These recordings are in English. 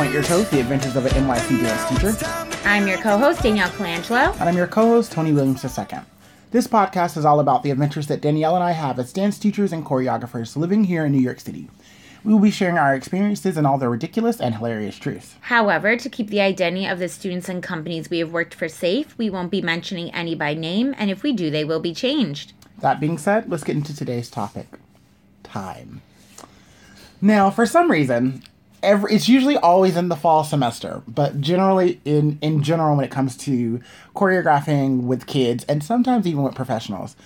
Point Your Toes, the adventures of an NYC dance teacher. I'm your co-host Danielle Colangelo. And I'm your co-host Tony Williams II. This podcast is all about the adventures that Danielle and I have as dance teachers and choreographers living here in New York City. We will be sharing our experiences and all the ridiculous and hilarious truths. However, to keep the identity of the students and companies we have worked for safe, we won't be mentioning any by name, and if we do, they will be changed. That being said, let's get into today's topic time. Now, for some reason, every it's usually always in the fall semester, but generally in in general when it comes to choreographing with kids and sometimes even with professionals,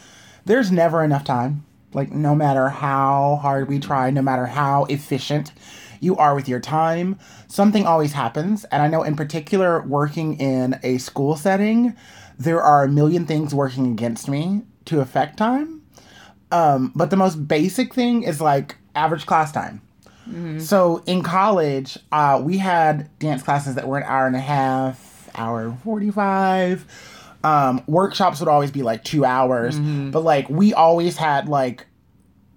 there's never enough time. Like no matter how hard we try, no matter how efficient you are with your time, something always happens. And I know in particular working in a school setting, there are a million things working against me to affect time. Um, but the most basic thing is like average class time. Mm-hmm. So in college, uh, we had dance classes that were an hour and a half, hour 45. Um, workshops would always be like two hours, mm-hmm. but like we always had like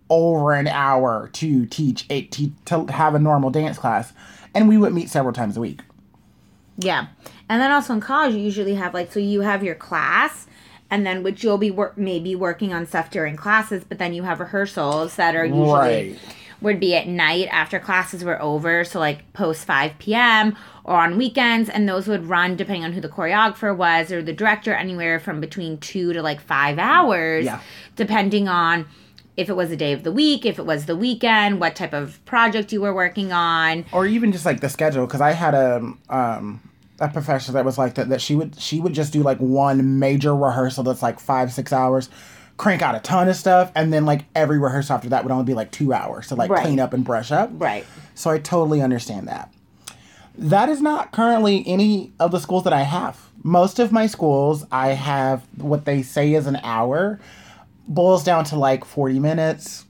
over an hour to teach eight to, to have a normal dance class, and we would meet several times a week. Yeah, and then also in college, you usually have like so you have your class, and then which you'll be work maybe working on stuff during classes, but then you have rehearsals that are usually. Right would be at night after classes were over, so like post 5 p.m. or on weekends, and those would run depending on who the choreographer was or the director, anywhere from between two to like five hours, yeah. depending on if it was a day of the week, if it was the weekend, what type of project you were working on, or even just like the schedule. Because I had a um, a professor that was like that. That she would she would just do like one major rehearsal that's like five six hours crank out a ton of stuff, and then like every rehearsal after that would only be like two hours to like right. clean up and brush up. Right. So I totally understand that. That is not currently any of the schools that I have. Most of my schools, I have what they say is an hour, boils down to like 40 minutes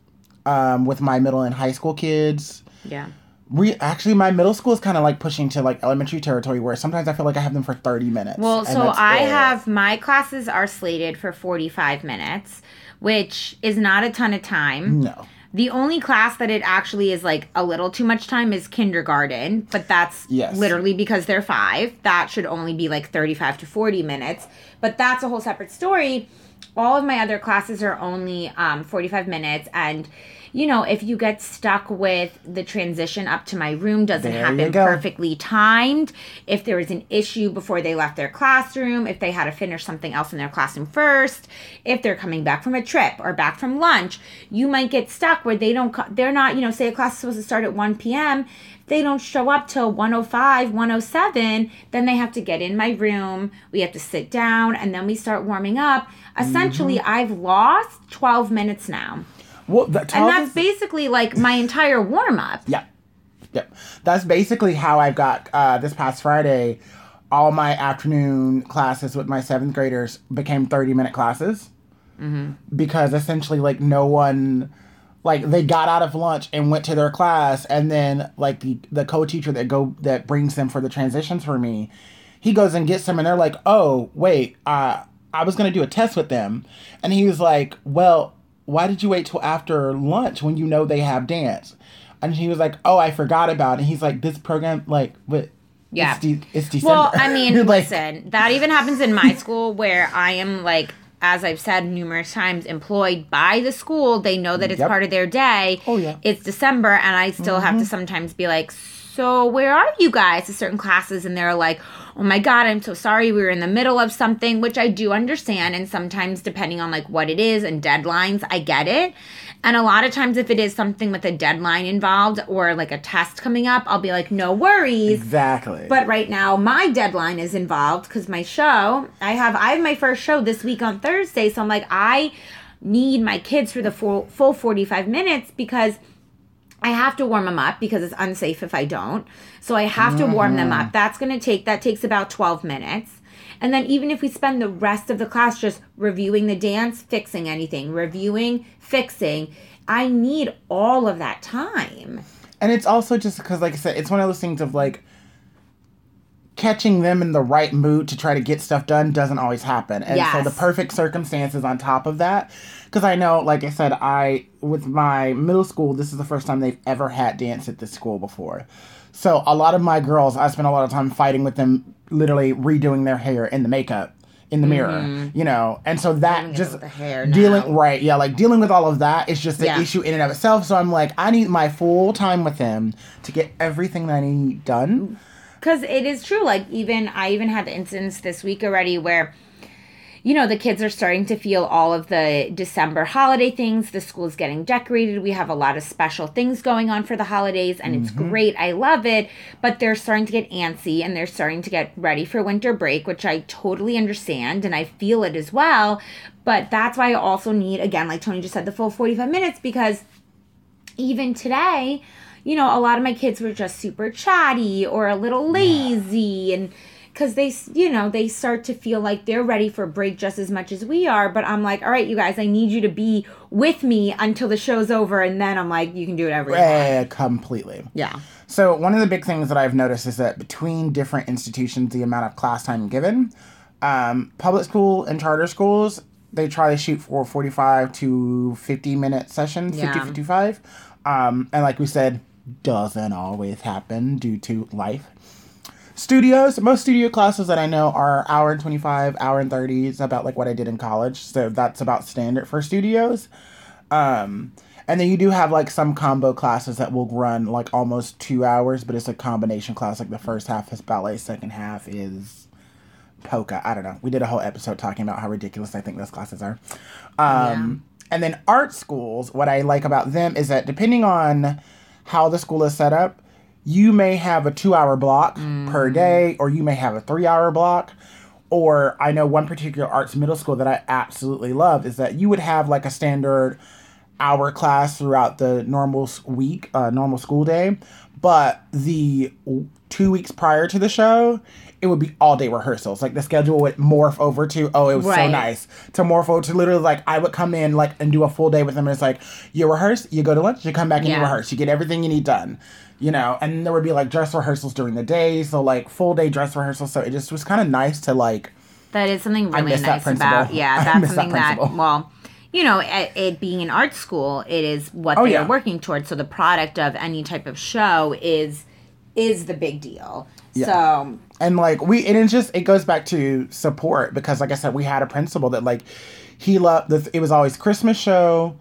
um, with my middle and high school kids. Yeah we actually my middle school is kind of like pushing to like elementary territory where sometimes I feel like I have them for 30 minutes. Well, so I it. have my classes are slated for 45 minutes, which is not a ton of time. No. The only class that it actually is like a little too much time is kindergarten, but that's yes. literally because they're 5. That should only be like 35 to 40 minutes, but that's a whole separate story. All of my other classes are only um, 45 minutes and you know, if you get stuck with the transition up to my room doesn't there happen perfectly timed, if there was an issue before they left their classroom, if they had to finish something else in their classroom first, if they're coming back from a trip or back from lunch, you might get stuck where they don't, they're not, you know, say a class is supposed to start at 1 p.m they don't show up till 105 107 then they have to get in my room. We have to sit down and then we start warming up. Essentially mm-hmm. i've lost 12 minutes now well, that and that's basically like my entire warm up. Yeah, yeah. That's basically how I've got uh, this past Friday. All my afternoon classes with my seventh graders became thirty minute classes mm-hmm. because essentially, like, no one like they got out of lunch and went to their class and then like the, the co-teacher that go that brings them for the transitions for me he goes and gets them and they're like oh wait uh, i was going to do a test with them and he was like well why did you wait till after lunch when you know they have dance? And he was like, oh, I forgot about it. And he's like, this program, like, what? Yeah. It's, de- it's December. Well, I mean, like, listen, that even happens in my school where I am like, as I've said numerous times, employed by the school. They know that it's yep. part of their day. Oh, yeah. It's December, and I still mm-hmm. have to mm-hmm. sometimes be like, so where are you guys to certain classes? And they're like, oh my God, I'm so sorry. We were in the middle of something, which I do understand. And sometimes, depending on like what it is and deadlines, I get it. And a lot of times, if it is something with a deadline involved or like a test coming up, I'll be like, no worries. Exactly. But right now, my deadline is involved because my show, I have, I have my first show this week on Thursday. So I'm like, I need my kids for the full, full 45 minutes because I have to warm them up because it's unsafe if I don't. So I have mm-hmm. to warm them up. Mm-hmm. That's going to take that takes about 12 minutes. And then even if we spend the rest of the class just reviewing the dance, fixing anything, reviewing, fixing, I need all of that time. And it's also just because like I said, it's one of those things of like catching them in the right mood to try to get stuff done doesn't always happen. And yes. so the perfect circumstances on top of that because I know, like I said, I with my middle school, this is the first time they've ever had dance at this school before. So a lot of my girls, I spend a lot of time fighting with them, literally redoing their hair and the makeup in the mirror, mm-hmm. you know, and so that just dealing right, yeah, like dealing with all of that is just the yeah. issue in and of itself. So I'm like, I need my full time with them to get everything that I need done. Because it is true, like even I even had the instance this week already where you know, the kids are starting to feel all of the December holiday things. The school's getting decorated. We have a lot of special things going on for the holidays, and mm-hmm. it's great. I love it. But they're starting to get antsy and they're starting to get ready for winter break, which I totally understand and I feel it as well. But that's why I also need, again, like Tony just said, the full 45 minutes because even today, you know, a lot of my kids were just super chatty or a little lazy and because they you know they start to feel like they're ready for break just as much as we are but i'm like all right you guys i need you to be with me until the show's over and then i'm like you can do it every yeah, completely. Yeah. So one of the big things that i've noticed is that between different institutions the amount of class time given um, public school and charter schools they try to shoot for 45 to 50 minute sessions yeah. 50 55 um, and like we said doesn't always happen due to life studios. Most studio classes that i know are hour and 25 hour and 30 is about like what i did in college. So that's about standard for studios. Um and then you do have like some combo classes that will run like almost two hours but it's a combination class. Like the first half is ballet second half is polka. I don't know. We did a whole episode talking about how ridiculous i think those classes are. Um yeah. and then art schools what i like about them is that depending on how the school is set up you may have a two hour block mm. per day, or you may have a three hour block. Or I know one particular arts middle school that I absolutely love is that you would have like a standard hour class throughout the normal week, uh, normal school day, but the two weeks prior to the show, it would be all day rehearsals. Like the schedule would morph over to, oh, it was right. so nice to morph over to literally like I would come in like and do a full day with them. And it's like you rehearse, you go to lunch, you come back and yeah. you rehearse, you get everything you need done you know, and there would be like dress rehearsals during the day, so like full day dress rehearsals. So it just was kind of nice to like. That is something really nice about yeah. That's something that, that, well, you know, it, it, being an art school, it is what oh, they yeah. are working towards. So the product of any type of show is is the big deal. Yeah. So and like we and it just it goes back to support because like I said, we had a principal that like he loved the it was always Christmas show.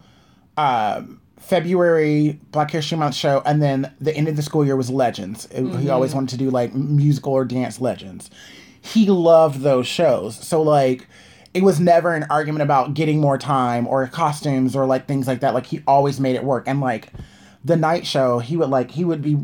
Um, February Black History Month show, and then the end of the school year was Legends. Mm-hmm. He always wanted to do like musical or dance legends. He loved those shows. So like it was never an argument about getting more time or costumes or like things like that. Like he always made it work. And like the night show, he would like he would be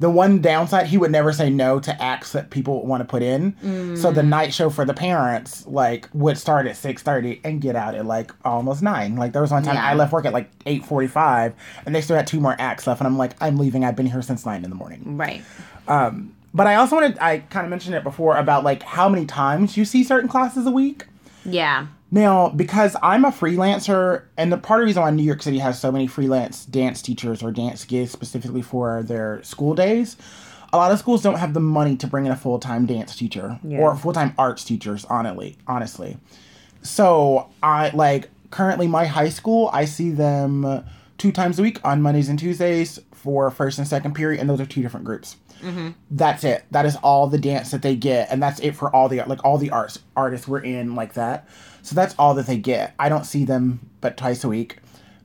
the one downside he would never say no to acts that people want to put in. Mm. So the mm. night show for the parents like would start at six thirty and get out at like almost nine. Like there was one time yeah. I left work at like eight forty five and they still had two more acts left and I'm like I'm leaving. I've been here since nine in the morning. Right. Um, but I also wanted I kind of mentioned it before about like how many times you see certain classes a week. Yeah. Now, because I'm a freelancer, and the part of the reason why New York City has so many freelance dance teachers or dance gigs specifically for their school days, a lot of schools don't have the money to bring in a full time dance teacher yeah. or full time arts teachers. Honestly, honestly, so I like currently my high school. I see them two times a week on Mondays and Tuesdays for first and second period, and those are two different groups. Mm-hmm. That's it. That is all the dance that they get, and that's it for all the like all the arts artists we're in like that. So that's all that they get. I don't see them but twice a week.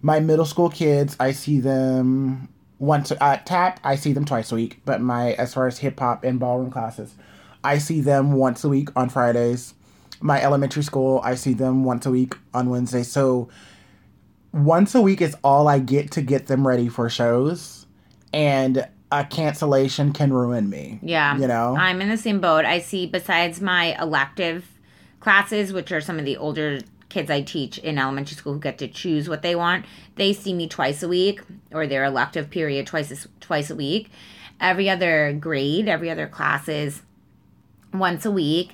My middle school kids, I see them once at tap. I see them twice a week. But my as far as hip hop and ballroom classes, I see them once a week on Fridays. My elementary school, I see them once a week on Wednesday. So once a week is all I get to get them ready for shows, and a cancellation can ruin me. Yeah, you know, I'm in the same boat. I see besides my elective classes, which are some of the older kids I teach in elementary school who get to choose what they want, they see me twice a week or their elective period twice a, twice a week. Every other grade, every other class is once a week.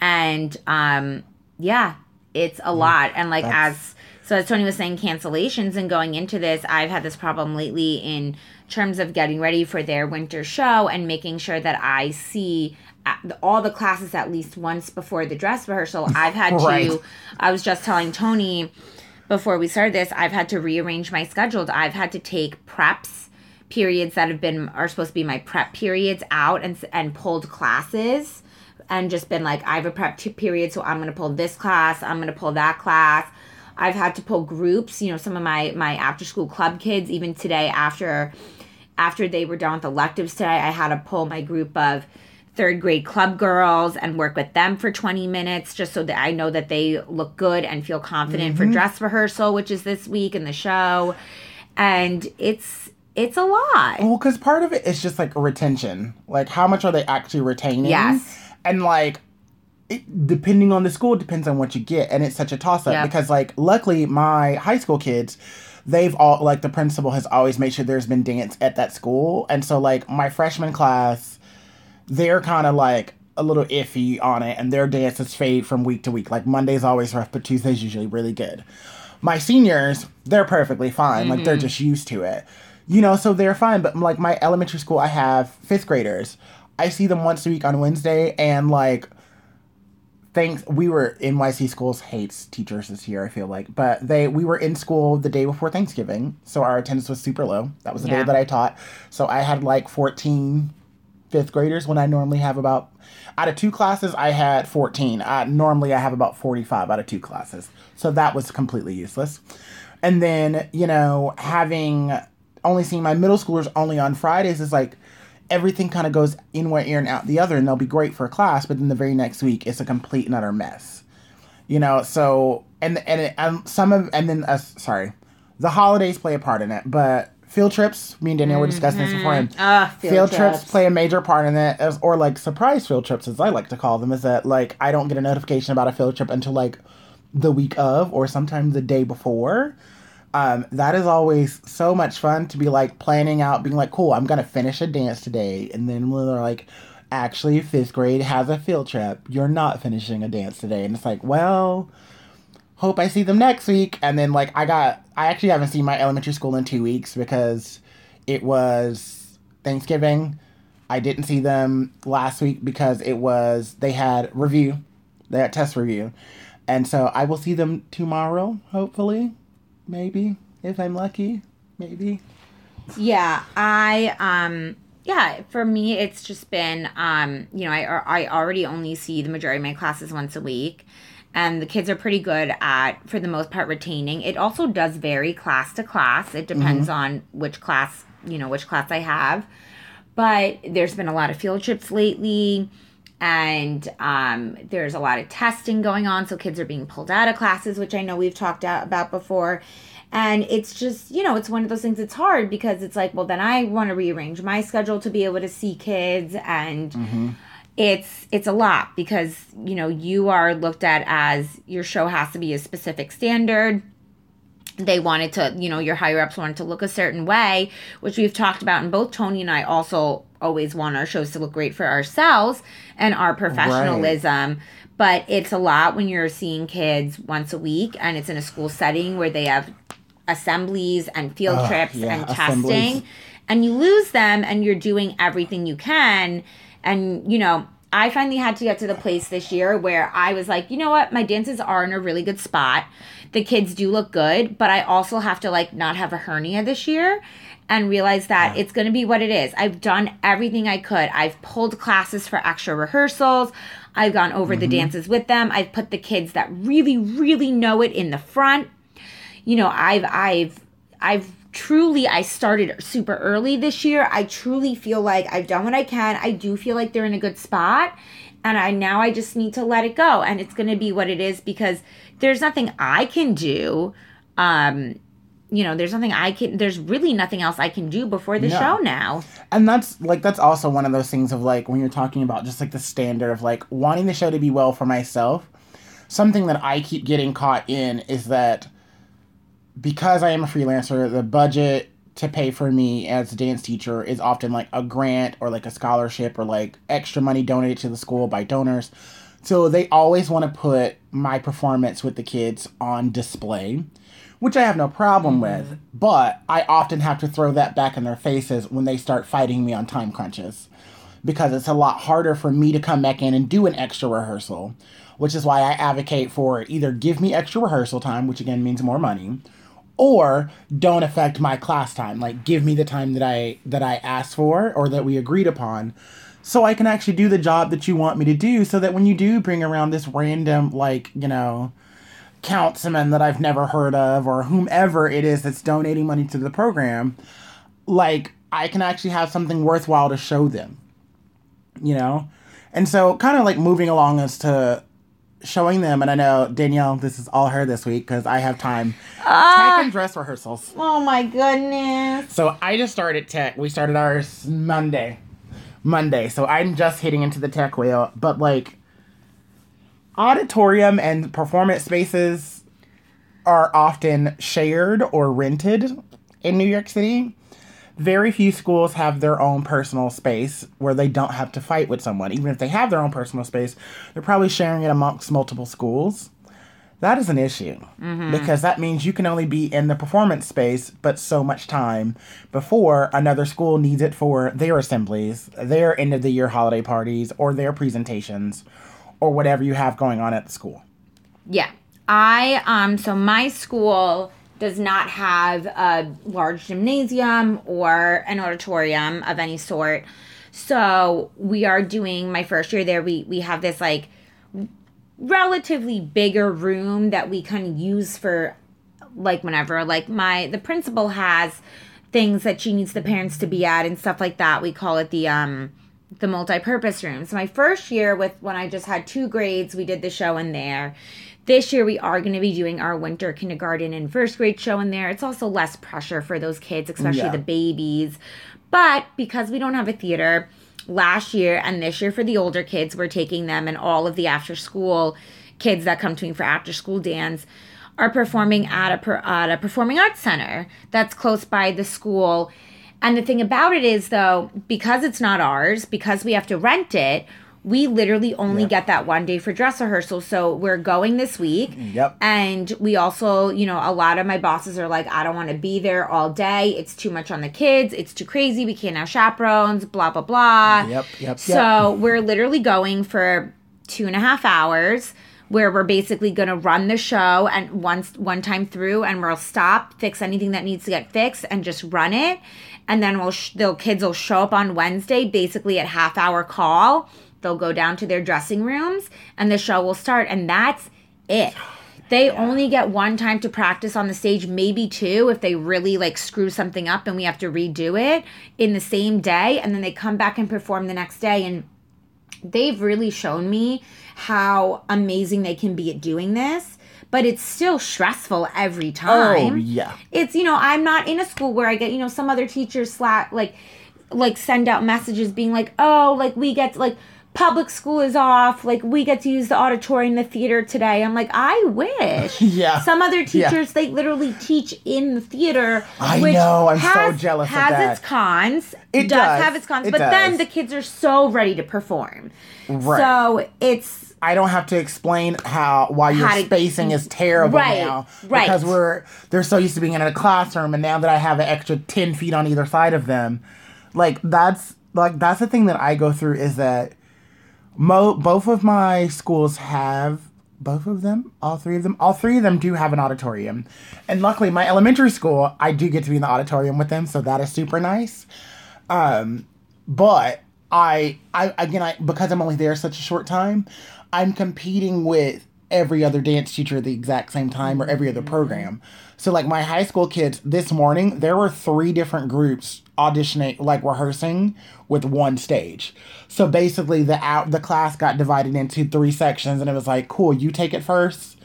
And um yeah, it's a lot. And like That's... as so as Tony was saying, cancellations and going into this, I've had this problem lately in terms of getting ready for their winter show and making sure that I see all the classes at least once before the dress rehearsal. I've had right. to. I was just telling Tony before we started this. I've had to rearrange my schedule. I've had to take preps periods that have been are supposed to be my prep periods out and and pulled classes and just been like I have a prep period so I'm going to pull this class, I'm going to pull that class. I've had to pull groups, you know, some of my my after school club kids even today after after they were done with electives today, I had to pull my group of third grade club girls and work with them for 20 minutes just so that I know that they look good and feel confident mm-hmm. for dress rehearsal, which is this week in the show. And it's it's a lot. Well, because part of it is just like retention. Like, how much are they actually retaining? Yes. And like, it, depending on the school, depends on what you get. And it's such a toss up yep. because, like, luckily, my high school kids, they've all, like, the principal has always made sure there's been dance at that school. And so, like, my freshman class, they're kind of like, a little iffy on it, and their dances fade from week to week. Like Monday's always rough, but Tuesday's usually really good. My seniors, they're perfectly fine. Mm-hmm. Like they're mm-hmm. just used to it you know, so they're fine. But like my elementary school, I have fifth graders. I see them once a week on Wednesday, and like, thanks. We were NYC schools hates teachers this year. I feel like, but they we were in school the day before Thanksgiving, so our attendance was super low. That was the yeah. day that I taught. So I had like 14 fifth graders when I normally have about out of two classes I had 14. Uh, normally I have about 45 out of two classes. So that was completely useless. And then, you know, having only seeing my middle schoolers only on Fridays is like everything kind of goes in one ear and out the other, and they'll be great for a class, but then the very next week it's a complete and utter mess. You know, so and and, and some of and then uh, sorry, the holidays play a part in it, but field trips. Me and Danielle mm-hmm. were discussing this before, and uh, field, field trips. trips. play a major part in it, as, or like surprise field trips, as I like to call them. Is that like I don't get a notification about a field trip until like the week of, or sometimes the day before. Um, that is always so much fun to be like planning out, being like, cool, I'm gonna finish a dance today, and then when they're like, actually, fifth grade has a field trip. You're not finishing a dance today, and it's like, well, hope I see them next week. And then like I got, I actually haven't seen my elementary school in two weeks because it was Thanksgiving. I didn't see them last week because it was they had review, they had test review, and so I will see them tomorrow, hopefully maybe if I'm lucky, maybe. Yeah, I um yeah, for me it's just been um you know, I I already only see the majority of my classes once a week and the kids are pretty good at for the most part retaining. It also does vary class to class. It depends mm-hmm. on which class, you know, which class I have. But there's been a lot of field trips lately and um, there's a lot of testing going on so kids are being pulled out of classes which i know we've talked about before and it's just you know it's one of those things it's hard because it's like well then i want to rearrange my schedule to be able to see kids and mm-hmm. It's it's a lot because you know you are looked at as your show has to be a specific standard they wanted to, you know, your higher ups wanted to look a certain way, which we've talked about. And both Tony and I also always want our shows to look great for ourselves and our professionalism. Right. But it's a lot when you're seeing kids once a week and it's in a school setting where they have assemblies and field uh, trips yeah, and testing. And you lose them and you're doing everything you can. And, you know, I finally had to get to the place this year where I was like, you know what, my dances are in a really good spot. The kids do look good, but I also have to like not have a hernia this year and realize that yeah. it's going to be what it is. I've done everything I could. I've pulled classes for extra rehearsals. I've gone over mm-hmm. the dances with them. I've put the kids that really really know it in the front. You know, I've I've I've truly I started super early this year. I truly feel like I've done what I can. I do feel like they're in a good spot and I now I just need to let it go and it's going to be what it is because there's nothing I can do um you know there's nothing I can there's really nothing else I can do before the no. show now. And that's like that's also one of those things of like when you're talking about just like the standard of like wanting the show to be well for myself. Something that I keep getting caught in is that because I am a freelancer, the budget to pay for me as a dance teacher is often like a grant or like a scholarship or like extra money donated to the school by donors. So they always want to put my performance with the kids on display, which I have no problem mm-hmm. with, but I often have to throw that back in their faces when they start fighting me on time crunches because it's a lot harder for me to come back in and do an extra rehearsal, which is why I advocate for either give me extra rehearsal time, which again means more money, or don't affect my class time. Like give me the time that i that i asked for or that we agreed upon so i can actually do the job that you want me to do so that when you do bring around this random like you know councilman that i've never heard of or whomever it is that's donating money to the program like i can actually have something worthwhile to show them you know? And so kind of like moving along as to showing them, and I know Danielle, this is all her this week because I have time. Uh, tech and dress rehearsals. Oh my goodness! So I just started tech. We started ours Monday, Monday. So I'm just hitting into the tech wheel, but like auditorium and performance spaces are often shared or rented in New York City very few schools have their own personal space where they don't have to fight with someone. Even if they have their own personal space, they're probably sharing it amongst multiple schools. That is an issue mm-hmm. because that means you can only be in the performance space but so much time before another school needs it for their assemblies, their end of the year holiday parties, or their presentations, or whatever you have going on at the school. Yeah. I um so my school does not have a large gymnasium or an auditorium of any sort. So we are doing my first year there. We we have this like relatively bigger room that we can use for like whenever like my the principal has things that she needs the parents to be at and stuff like that. We call it the um the multi-purpose room. So my first year with when I just had two grades, we did the show in there. This year, we are going to be doing our winter kindergarten and first grade show in there. It's also less pressure for those kids, especially yeah. the babies. But because we don't have a theater, last year and this year for the older kids, we're taking them and all of the after school kids that come to me for after school dance are performing at a, at a performing arts center that's close by the school. And the thing about it is, though, because it's not ours, because we have to rent it, we literally only yep. get that one day for dress rehearsal. So we're going this week. Yep. And we also, you know, a lot of my bosses are like, I don't want to be there all day. It's too much on the kids. It's too crazy. We can't have chaperones, blah, blah, blah. Yep, yep. So yep. we're literally going for two and a half hours where we're basically going to run the show and once one time through and we'll stop fix anything that needs to get fixed and just run it and then we'll sh- the kids will show up on wednesday basically at half hour call They'll go down to their dressing rooms and the show will start. And that's it. They yeah. only get one time to practice on the stage, maybe two, if they really like screw something up and we have to redo it in the same day. And then they come back and perform the next day. And they've really shown me how amazing they can be at doing this but it's still stressful every oh, time. Oh, yeah. It's, you know, I'm not in a school where I get, you know, some other teachers slack, like, like send out messages being like, oh, like we get, like, public school is off. Like we get to use the auditorium, the theater today. I'm like, I wish. yeah. Some other teachers yeah. they literally teach in the theater. I know. I'm has, so jealous. Has its cons. It does, does have its cons, it but does. then the kids are so ready to perform. Right. So it's. I don't have to explain how why your to, spacing is terrible right, now right. because we're they're so used to being in a classroom, and now that I have an extra ten feet on either side of them, like that's like that's the thing that I go through is that Mo, both of my schools have both of them, all three of them, all three of them do have an auditorium, and luckily my elementary school I do get to be in the auditorium with them, so that is super nice. Um, but I, I again, I because I'm only there such a short time, I'm competing with every other dance teacher at the exact same time or every other mm-hmm. program. So like my high school kids this morning, there were three different groups auditioning like rehearsing with one stage. So basically the out the class got divided into three sections and it was like, cool, you take it first,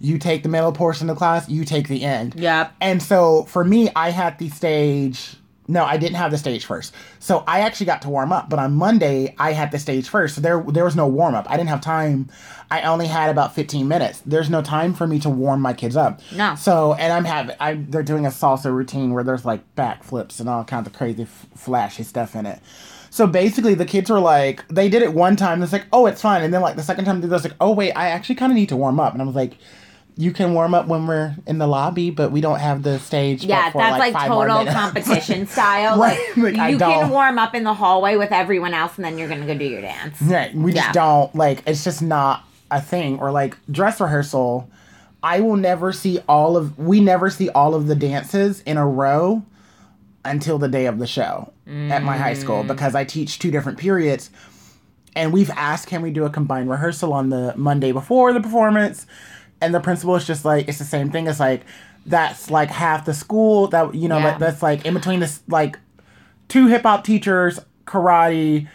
you take the middle portion of the class, you take the end. Yep. And so for me, I had the stage no, I didn't have the stage first. So I actually got to warm up, but on Monday I had the stage first. So there there was no warm up. I didn't have time. I only had about 15 minutes. There's no time for me to warm my kids up. No. So, and I'm having I they're doing a salsa routine where there's like backflips and all kinds of crazy f- flashy stuff in it. So basically, the kids were like, they did it one time. It's like, oh, it's fine. And then like the second time, they was like, oh wait, I actually kind of need to warm up. And I was like, you can warm up when we're in the lobby, but we don't have the stage. Yeah, that's like, like total competition style. Like, like you can warm up in the hallway with everyone else, and then you're gonna go do your dance. Right. We yeah. just don't like. It's just not a thing. Or like dress rehearsal. I will never see all of we never see all of the dances in a row until the day of the show mm. at my high school mm. because I teach two different periods. And we've asked, can we do a combined rehearsal on the Monday before the performance? And the principal is just like, it's the same thing. It's like, that's like half the school that, you know, yeah. that's like in between this, like two hip hop teachers, karate,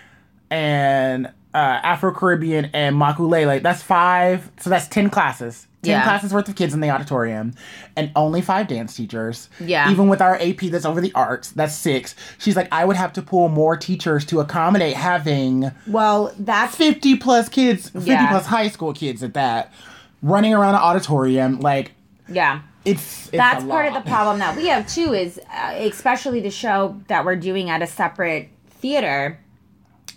and uh, Afro Caribbean and Maculele. That's five. So that's 10 classes. 10 yeah. classes worth of kids in the auditorium and only five dance teachers. Yeah. Even with our AP that's over the arts, that's six. She's like, I would have to pull more teachers to accommodate having well, that's 50 plus kids, 50 yeah. plus high school kids at that, running around an auditorium. Like, yeah. It's, it's that's part of the problem that we have too is uh, especially the show that we're doing at a separate theater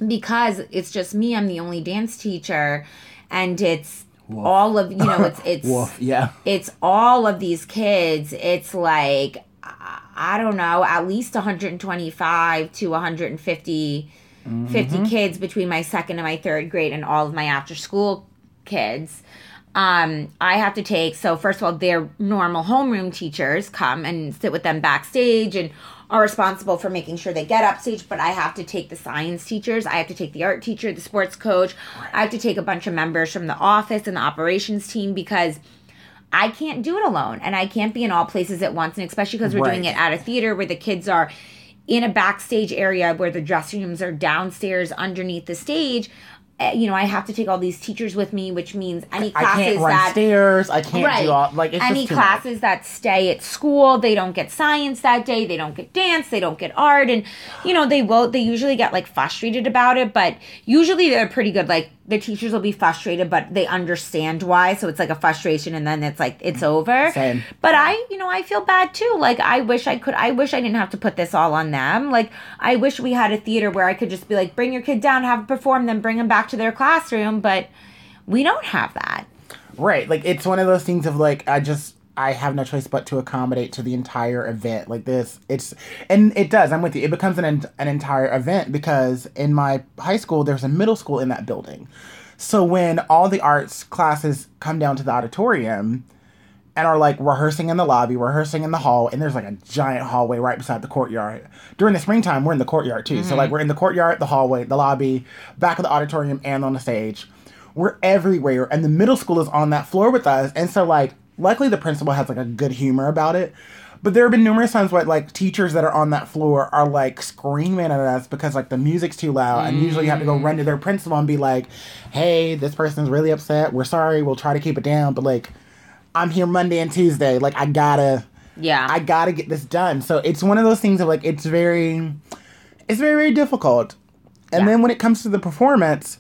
because it's just me i'm the only dance teacher and it's all of you know it's it's yeah it's all of these kids it's like i don't know at least 125 to 150 mm-hmm. 50 kids between my second and my third grade and all of my after school kids um, I have to take so first of all, their normal homeroom teachers come and sit with them backstage and are responsible for making sure they get upstage, but I have to take the science teachers, I have to take the art teacher, the sports coach, I have to take a bunch of members from the office and the operations team because I can't do it alone and I can't be in all places at once and especially because we're right. doing it at a theater where the kids are in a backstage area where the dressing rooms are downstairs underneath the stage Eh, you know, I have to take all these teachers with me, which means any classes I can't run that stairs, I can't right, do all like any classes much. that stay at school. They don't get science that day. They don't get dance. They don't get art, and you know they will. They usually get like frustrated about it, but usually they're pretty good. Like the teachers will be frustrated, but they understand why. So it's like a frustration, and then it's like it's over. Same. But I, you know, I feel bad too. Like I wish I could. I wish I didn't have to put this all on them. Like I wish we had a theater where I could just be like, bring your kid down, have perform, then bring them back to their classroom. But we don't have that. Right. Like it's one of those things of like I just I have no choice but to accommodate to the entire event like this. It's and it does. I'm with you. It becomes an an entire event because in my high school there's a middle school in that building. So when all the arts classes come down to the auditorium and are like rehearsing in the lobby, rehearsing in the hall, and there's like a giant hallway right beside the courtyard. During the springtime, we're in the courtyard too. Mm-hmm. So like we're in the courtyard, the hallway, the lobby, back of the auditorium, and on the stage. We're everywhere, and the middle school is on that floor with us. And so like luckily the principal has like a good humor about it. But there have been numerous times where like teachers that are on that floor are like screaming at us because like the music's too loud, and usually you have to go run to their principal and be like, "Hey, this person's really upset. We're sorry. We'll try to keep it down, but like, I'm here Monday and Tuesday. Like, I gotta, yeah, I gotta get this done." So it's one of those things of like it's very, it's very very difficult. And yeah. then when it comes to the performance,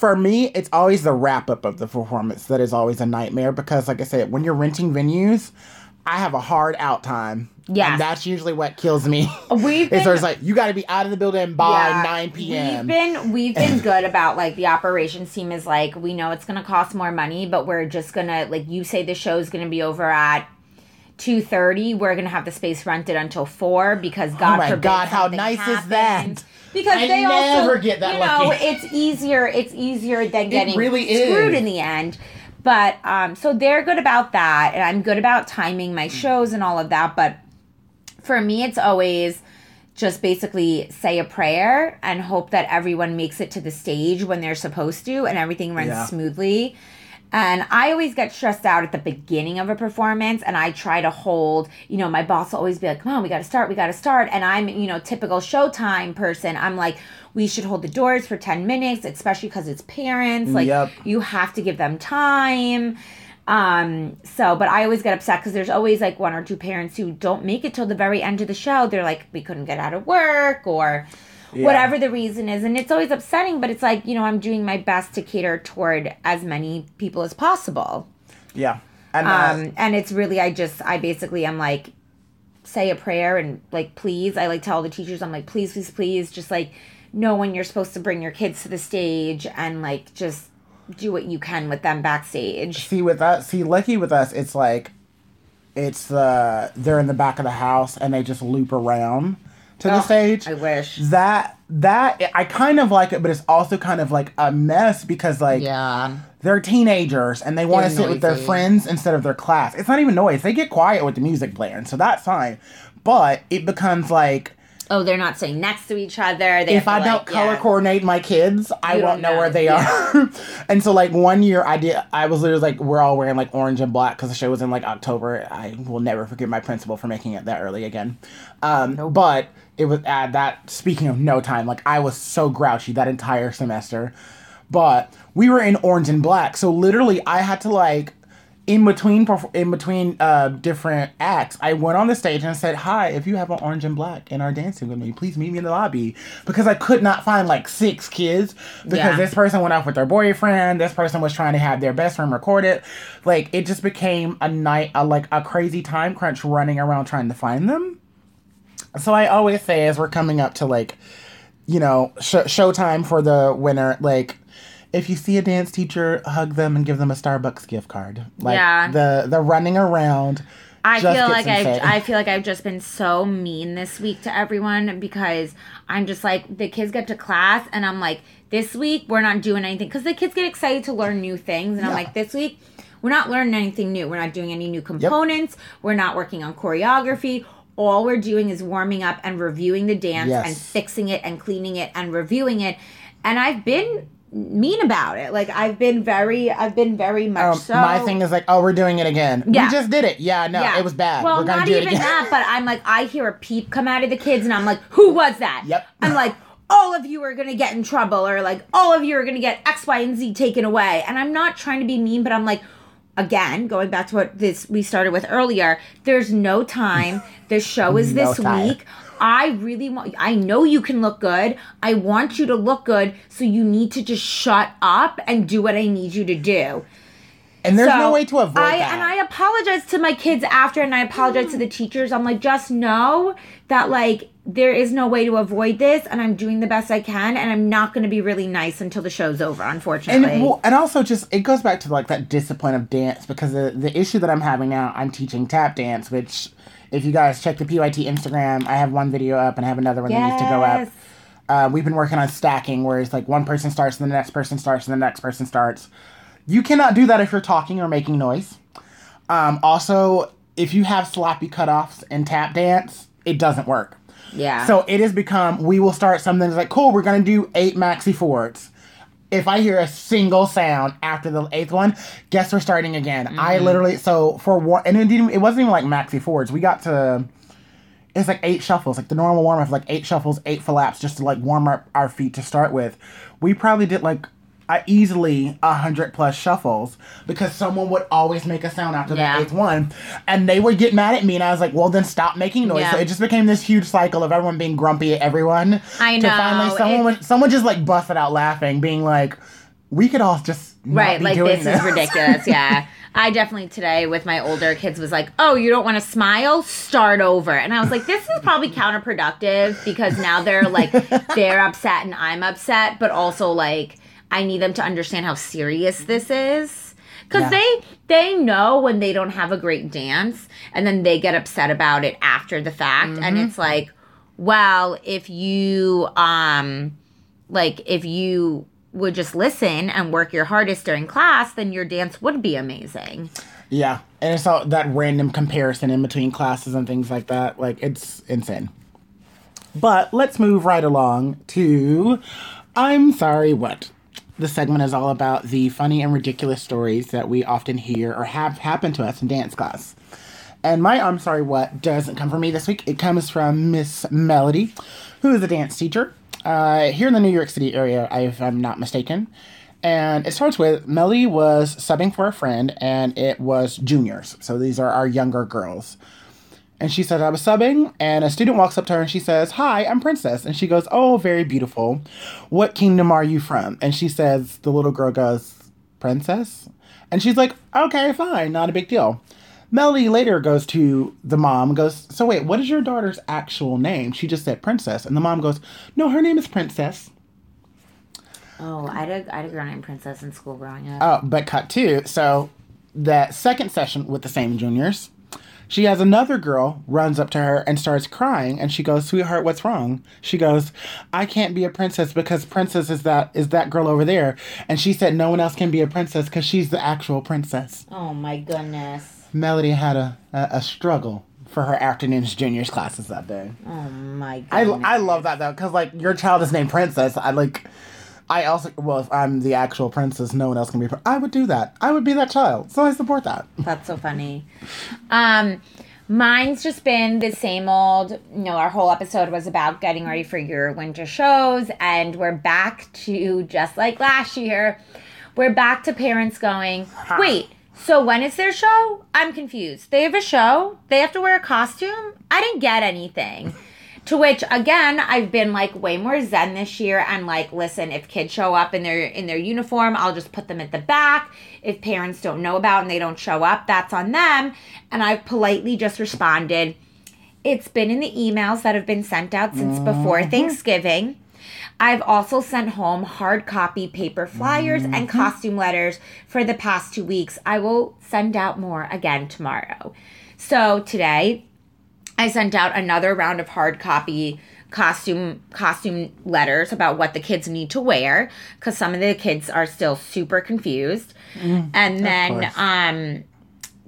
for me, it's always the wrap up of the performance that is always a nightmare because, like I said, when you're renting venues, I have a hard out time. Yeah. And that's usually what kills me. We've been, it's like you got to be out of the building by yeah, 9 p.m. We've been we've been good about like the operations team is like we know it's going to cost more money, but we're just going to like you say the show is going to be over at 2:30, we're going to have the space rented until 4 because God oh my forbid God, how nice happens. is that? Because I they also get that you know lucky. it's easier it's easier than getting really screwed is. in the end but um so they're good about that and i'm good about timing my shows and all of that but for me it's always just basically say a prayer and hope that everyone makes it to the stage when they're supposed to and everything runs yeah. smoothly and I always get stressed out at the beginning of a performance and I try to hold, you know, my boss will always be like, come on, we got to start, we got to start. And I'm, you know, typical showtime person. I'm like, we should hold the doors for 10 minutes, especially because it's parents. Like, yep. you have to give them time. Um, so, but I always get upset because there's always like one or two parents who don't make it till the very end of the show. They're like, we couldn't get out of work or, yeah. whatever the reason is. And it's always upsetting, but it's like, you know, I'm doing my best to cater toward as many people as possible. Yeah. And, uh, um, and it's really, I just, I basically am like, say a prayer and like, please, I like tell the teachers, I'm like, please, please, please, just like know when you're supposed to bring your kids to the stage and like just do what you can with them backstage. See, with us, see, lucky with us, it's like, it's the, they're in the back of the house and they just loop around to oh, the stage. I wish that that I kind of like it, but it's also kind of like a mess because like yeah. they're teenagers and they want to sit with their friends instead of their class. It's not even noise. They get quiet with the music playing, so that's fine. But it becomes like oh, they're not sitting next to each other. They if I don't color yeah. coordinate my kids, I you won't know, know, where they yeah. are. and so, like one year, I did. I was literally like, we're all wearing like orange and black because the show was in like October. I will never forget my principal for making it that early again. Um, nope. But it was at that. Speaking of no time, like I was so grouchy that entire semester. But we were in orange and black, so literally I had to like in between in between uh, different acts, I went on the stage and said, "Hi, if you have an orange and black and are dancing with me, please meet me in the lobby." Because I could not find like six kids because yeah. this person went off with their boyfriend, this person was trying to have their best friend record it. Like it just became a night, a, like a crazy time crunch running around trying to find them. So I always say, as we're coming up to like, you know, sh- showtime for the winner, like if you see a dance teacher, hug them and give them a Starbucks gift card. Like yeah. the the running around. I feel like I I feel like I've just been so mean this week to everyone because I'm just like the kids get to class and I'm like this week we're not doing anything because the kids get excited to learn new things and yeah. I'm like this week we're not learning anything new. We're not doing any new components. Yep. We're not working on choreography. All we're doing is warming up and reviewing the dance yes. and fixing it and cleaning it and reviewing it. And I've been mean about it. Like I've been very, I've been very much um, so. My thing is like, oh, we're doing it again. Yeah. We just did it. Yeah, no, yeah. it was bad. Well, not even that, but I'm like, I hear a peep come out of the kids, and I'm like, who was that? Yep. I'm like. All of you are gonna get in trouble, or like all of you are gonna get X, Y, and Z taken away. And I'm not trying to be mean, but I'm like, again, going back to what this we started with earlier, there's no time. The show is no this time. week. I really want, I know you can look good. I want you to look good. So you need to just shut up and do what I need you to do. And there's so no way to avoid I, that. And I apologize to my kids after, and I apologize to the teachers. I'm like, just know that like there is no way to avoid this, and I'm doing the best I can, and I'm not going to be really nice until the show's over. Unfortunately, and well, and also just it goes back to like that discipline of dance because the the issue that I'm having now, I'm teaching tap dance, which if you guys check the PYT Instagram, I have one video up and I have another one yes. that needs to go up. Uh, we've been working on stacking, where it's like one person starts and the next person starts and the next person starts. You cannot do that if you're talking or making noise. Um, also, if you have sloppy cutoffs and tap dance, it doesn't work. Yeah. So it has become we will start something that's like, cool, we're gonna do eight Maxie Fords if I hear a single sound after the eighth one, guess we're starting again. Mm-hmm. I literally so for one, and it didn't. It wasn't even like Maxie Fords. We got to. It's like eight shuffles, like the normal warm up, like eight shuffles, eight flaps, just to like warm up our feet to start with. We probably did like I easily a hundred plus shuffles because someone would always make a sound after yeah. the eighth one, and they would get mad at me, and I was like, "Well, then stop making noise." Yeah. So it just became this huge cycle of everyone being grumpy at everyone. I know. To finally, someone would, someone just like busted out laughing, being like, "We could all just right, like this, this is ridiculous." Yeah. I definitely today with my older kids was like, "Oh, you don't want to smile? Start over." And I was like, "This is probably counterproductive because now they're like they're upset and I'm upset, but also like I need them to understand how serious this is because yeah. they they know when they don't have a great dance and then they get upset about it after the fact mm-hmm. and it's like well if you um like if you would just listen and work your hardest during class then your dance would be amazing yeah and it's all that random comparison in between classes and things like that like it's insane but let's move right along to i'm sorry what the segment is all about the funny and ridiculous stories that we often hear or have happen to us in dance class. And my I'm sorry what doesn't come from me this week. It comes from Miss Melody, who is a dance teacher uh, here in the New York City area, if I'm not mistaken. And it starts with Melody was subbing for a friend, and it was juniors. So these are our younger girls. And she said, I was subbing, and a student walks up to her and she says, Hi, I'm Princess. And she goes, Oh, very beautiful. What kingdom are you from? And she says, The little girl goes, Princess? And she's like, Okay, fine, not a big deal. Melody later goes to the mom goes, So wait, what is your daughter's actual name? She just said Princess. And the mom goes, No, her name is Princess. Oh, I had a, I had a girl named Princess in school growing up. Oh, but cut two. So that second session with the same juniors She has another girl runs up to her and starts crying and she goes, "Sweetheart, what's wrong?" She goes, "I can't be a princess because princess is that is that girl over there." And she said no one else can be a princess cuz she's the actual princess. Oh my goodness. Melody had a, a, a struggle for her afternoons juniors classes that day. Oh my goodness. I I love that though cuz like your child is named Princess. I like I also, well, if I'm the actual princess, no one else can be. I would do that. I would be that child. So I support that. That's so funny. Um, mine's just been the same old. You know, our whole episode was about getting ready for your winter shows, and we're back to just like last year. We're back to parents going, wait. So when is their show? I'm confused. They have a show. They have to wear a costume. I didn't get anything. To which again, I've been like way more zen this year and like, listen, if kids show up in their in their uniform, I'll just put them at the back. If parents don't know about and they don't show up, that's on them. And I've politely just responded, it's been in the emails that have been sent out since mm-hmm. before Thanksgiving. I've also sent home hard copy paper flyers mm-hmm. and costume letters for the past two weeks. I will send out more again tomorrow. So today, I sent out another round of hard copy costume costume letters about what the kids need to wear because some of the kids are still super confused. Mm, and then um,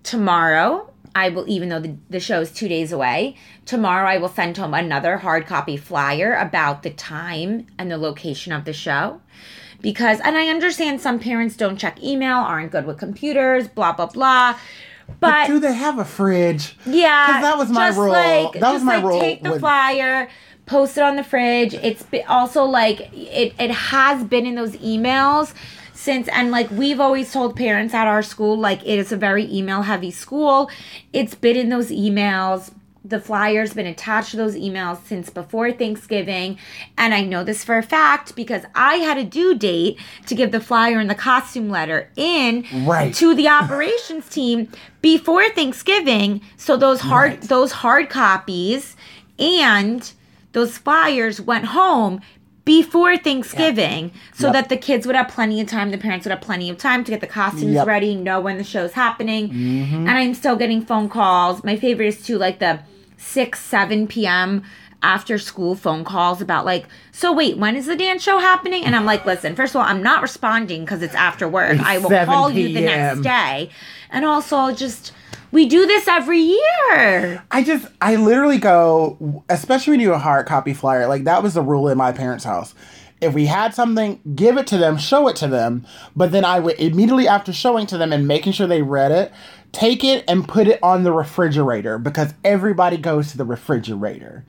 tomorrow I will, even though the, the show is two days away, tomorrow I will send home another hard copy flyer about the time and the location of the show. Because, and I understand some parents don't check email, aren't good with computers, blah, blah, blah. But, but, do they have a fridge? Yeah, because that was my rule. Like, that was my like rule. Take the with... flyer, post it on the fridge. It's also like it. It has been in those emails since, and like we've always told parents at our school, like it is a very email heavy school. It's been in those emails the flyer's been attached to those emails since before Thanksgiving. And I know this for a fact because I had a due date to give the flyer and the costume letter in right. to the operations team before Thanksgiving. So those hard right. those hard copies and those flyers went home before Thanksgiving yep. so yep. that the kids would have plenty of time, the parents would have plenty of time to get the costumes yep. ready, know when the show's happening. Mm-hmm. And I'm still getting phone calls. My favorite is to like the 6, 7 p.m. after school phone calls about like, so wait, when is the dance show happening? And I'm like, listen, first of all, I'm not responding because it's after work. I will call you the next day. And also just we do this every year. I just I literally go, especially when you do a hard copy flyer, like that was the rule in my parents' house if we had something, give it to them, show it to them. But then I would immediately after showing to them and making sure they read it, take it and put it on the refrigerator because everybody goes to the refrigerator.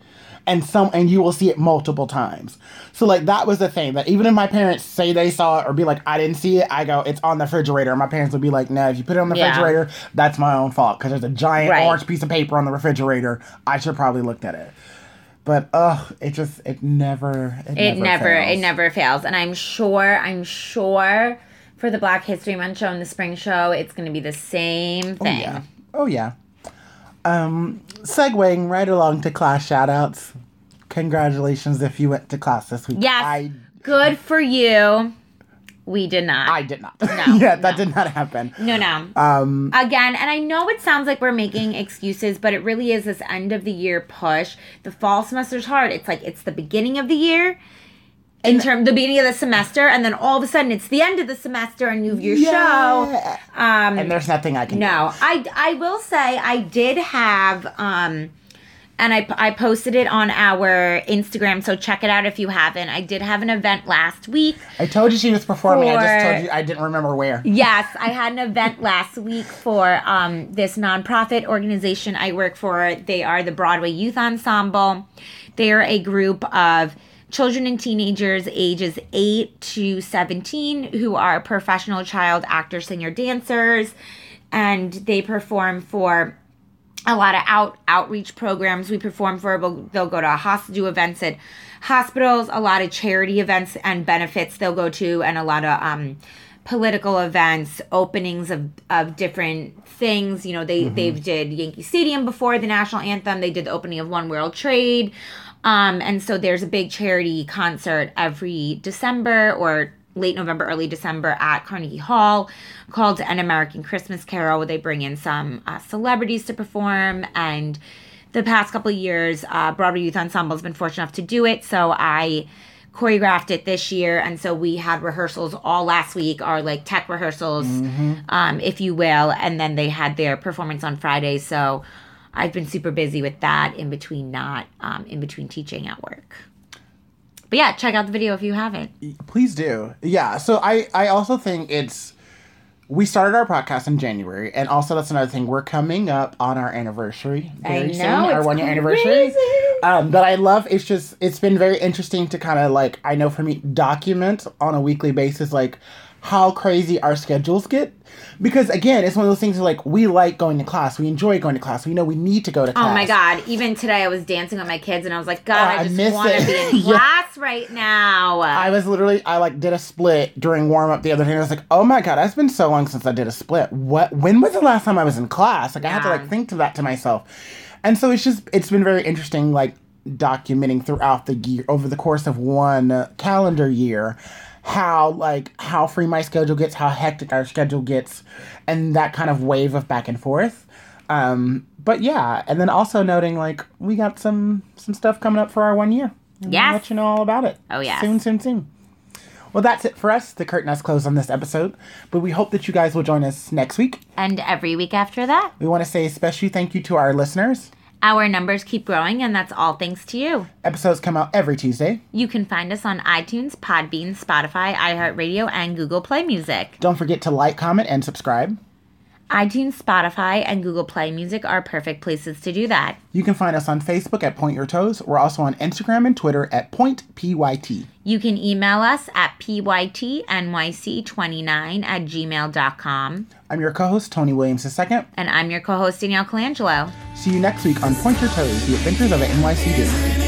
And some and you will see it multiple times. So like that was the thing that even if my parents say they saw it or be like, I didn't see it, I go, it's on the refrigerator. My parents would be like, No, if you put it on the yeah. refrigerator, that's my own fault. Because there's a giant right. orange piece of paper on the refrigerator. I should probably looked at it but ugh it just it never it, it never, never it never fails and i'm sure i'm sure for the black history month show and the spring show it's going to be the same thing oh yeah, oh, yeah. um segueing right along to class shoutouts congratulations if you went to class this week yes I, good for you we did not. I did not. No. yeah, that no. did not happen. No, no. Um, Again, and I know it sounds like we're making excuses, but it really is this end of the year push. The fall semester's hard. It's like it's the beginning of the year in term the beginning of the semester and then all of a sudden it's the end of the semester and you have your yeah. show um and there's nothing i can no do. i i will say i did have um and I, I posted it on our Instagram, so check it out if you haven't. I did have an event last week. I told you she was performing. For, I just told you I didn't remember where. Yes, I had an event last week for um, this nonprofit organization I work for. They are the Broadway Youth Ensemble. They are a group of children and teenagers ages 8 to 17 who are professional child actors, singer, dancers, and they perform for a lot of out outreach programs we perform for. They'll go to hospital do events at hospitals, a lot of charity events and benefits they'll go to, and a lot of um, political events, openings of, of different things. You know, they mm-hmm. they've did Yankee Stadium before the national anthem. They did the opening of One World Trade. Um, and so there's a big charity concert every December or late November, early December at Carnegie Hall called An American Christmas Carol, where they bring in some uh, celebrities to perform. And the past couple of years, uh, Broadway Youth Ensemble has been fortunate enough to do it. So I choreographed it this year and so we had rehearsals all last week our like tech rehearsals mm-hmm. um, if you will and then they had their performance on friday so i've been super busy with that in between not um, in between teaching at work but yeah, check out the video if you haven't. Please do. Yeah. So I I also think it's we started our podcast in January, and also that's another thing. We're coming up on our anniversary very know, soon, our one year anniversary. Um, but I love it's just it's been very interesting to kind of like I know for me document on a weekly basis like how crazy our schedules get. Because again, it's one of those things like we like going to class, we enjoy going to class, we know we need to go to class. Oh my god! Even today, I was dancing with my kids, and I was like, God, oh, I just want to be in class yeah. right now. I was literally, I like did a split during warm up the other day. And I was like, Oh my god, it's been so long since I did a split. What? When was the last time I was in class? Like, yeah. I had to like think to that to myself. And so it's just, it's been very interesting, like documenting throughout the year over the course of one calendar year how like how free my schedule gets, how hectic our schedule gets, and that kind of wave of back and forth. Um, but yeah, and then also noting like we got some some stuff coming up for our one year. Yeah, let you know all about it. Oh yeah, soon, soon, soon. Well, that's it for us. The curtain has closed on this episode, but we hope that you guys will join us next week and every week after that. We want to say a special thank you to our listeners. Our numbers keep growing, and that's all thanks to you. Episodes come out every Tuesday. You can find us on iTunes, Podbean, Spotify, iHeartRadio, and Google Play Music. Don't forget to like, comment, and subscribe iTunes, Spotify, and Google Play Music are perfect places to do that. You can find us on Facebook at Point Your Toes. We're also on Instagram and Twitter at Point PYT. You can email us at pytnyc29 at gmail.com. I'm your co host, Tony Williams II. And I'm your co host, Danielle Colangelo. See you next week on Point Your Toes, the adventures of an NYC business.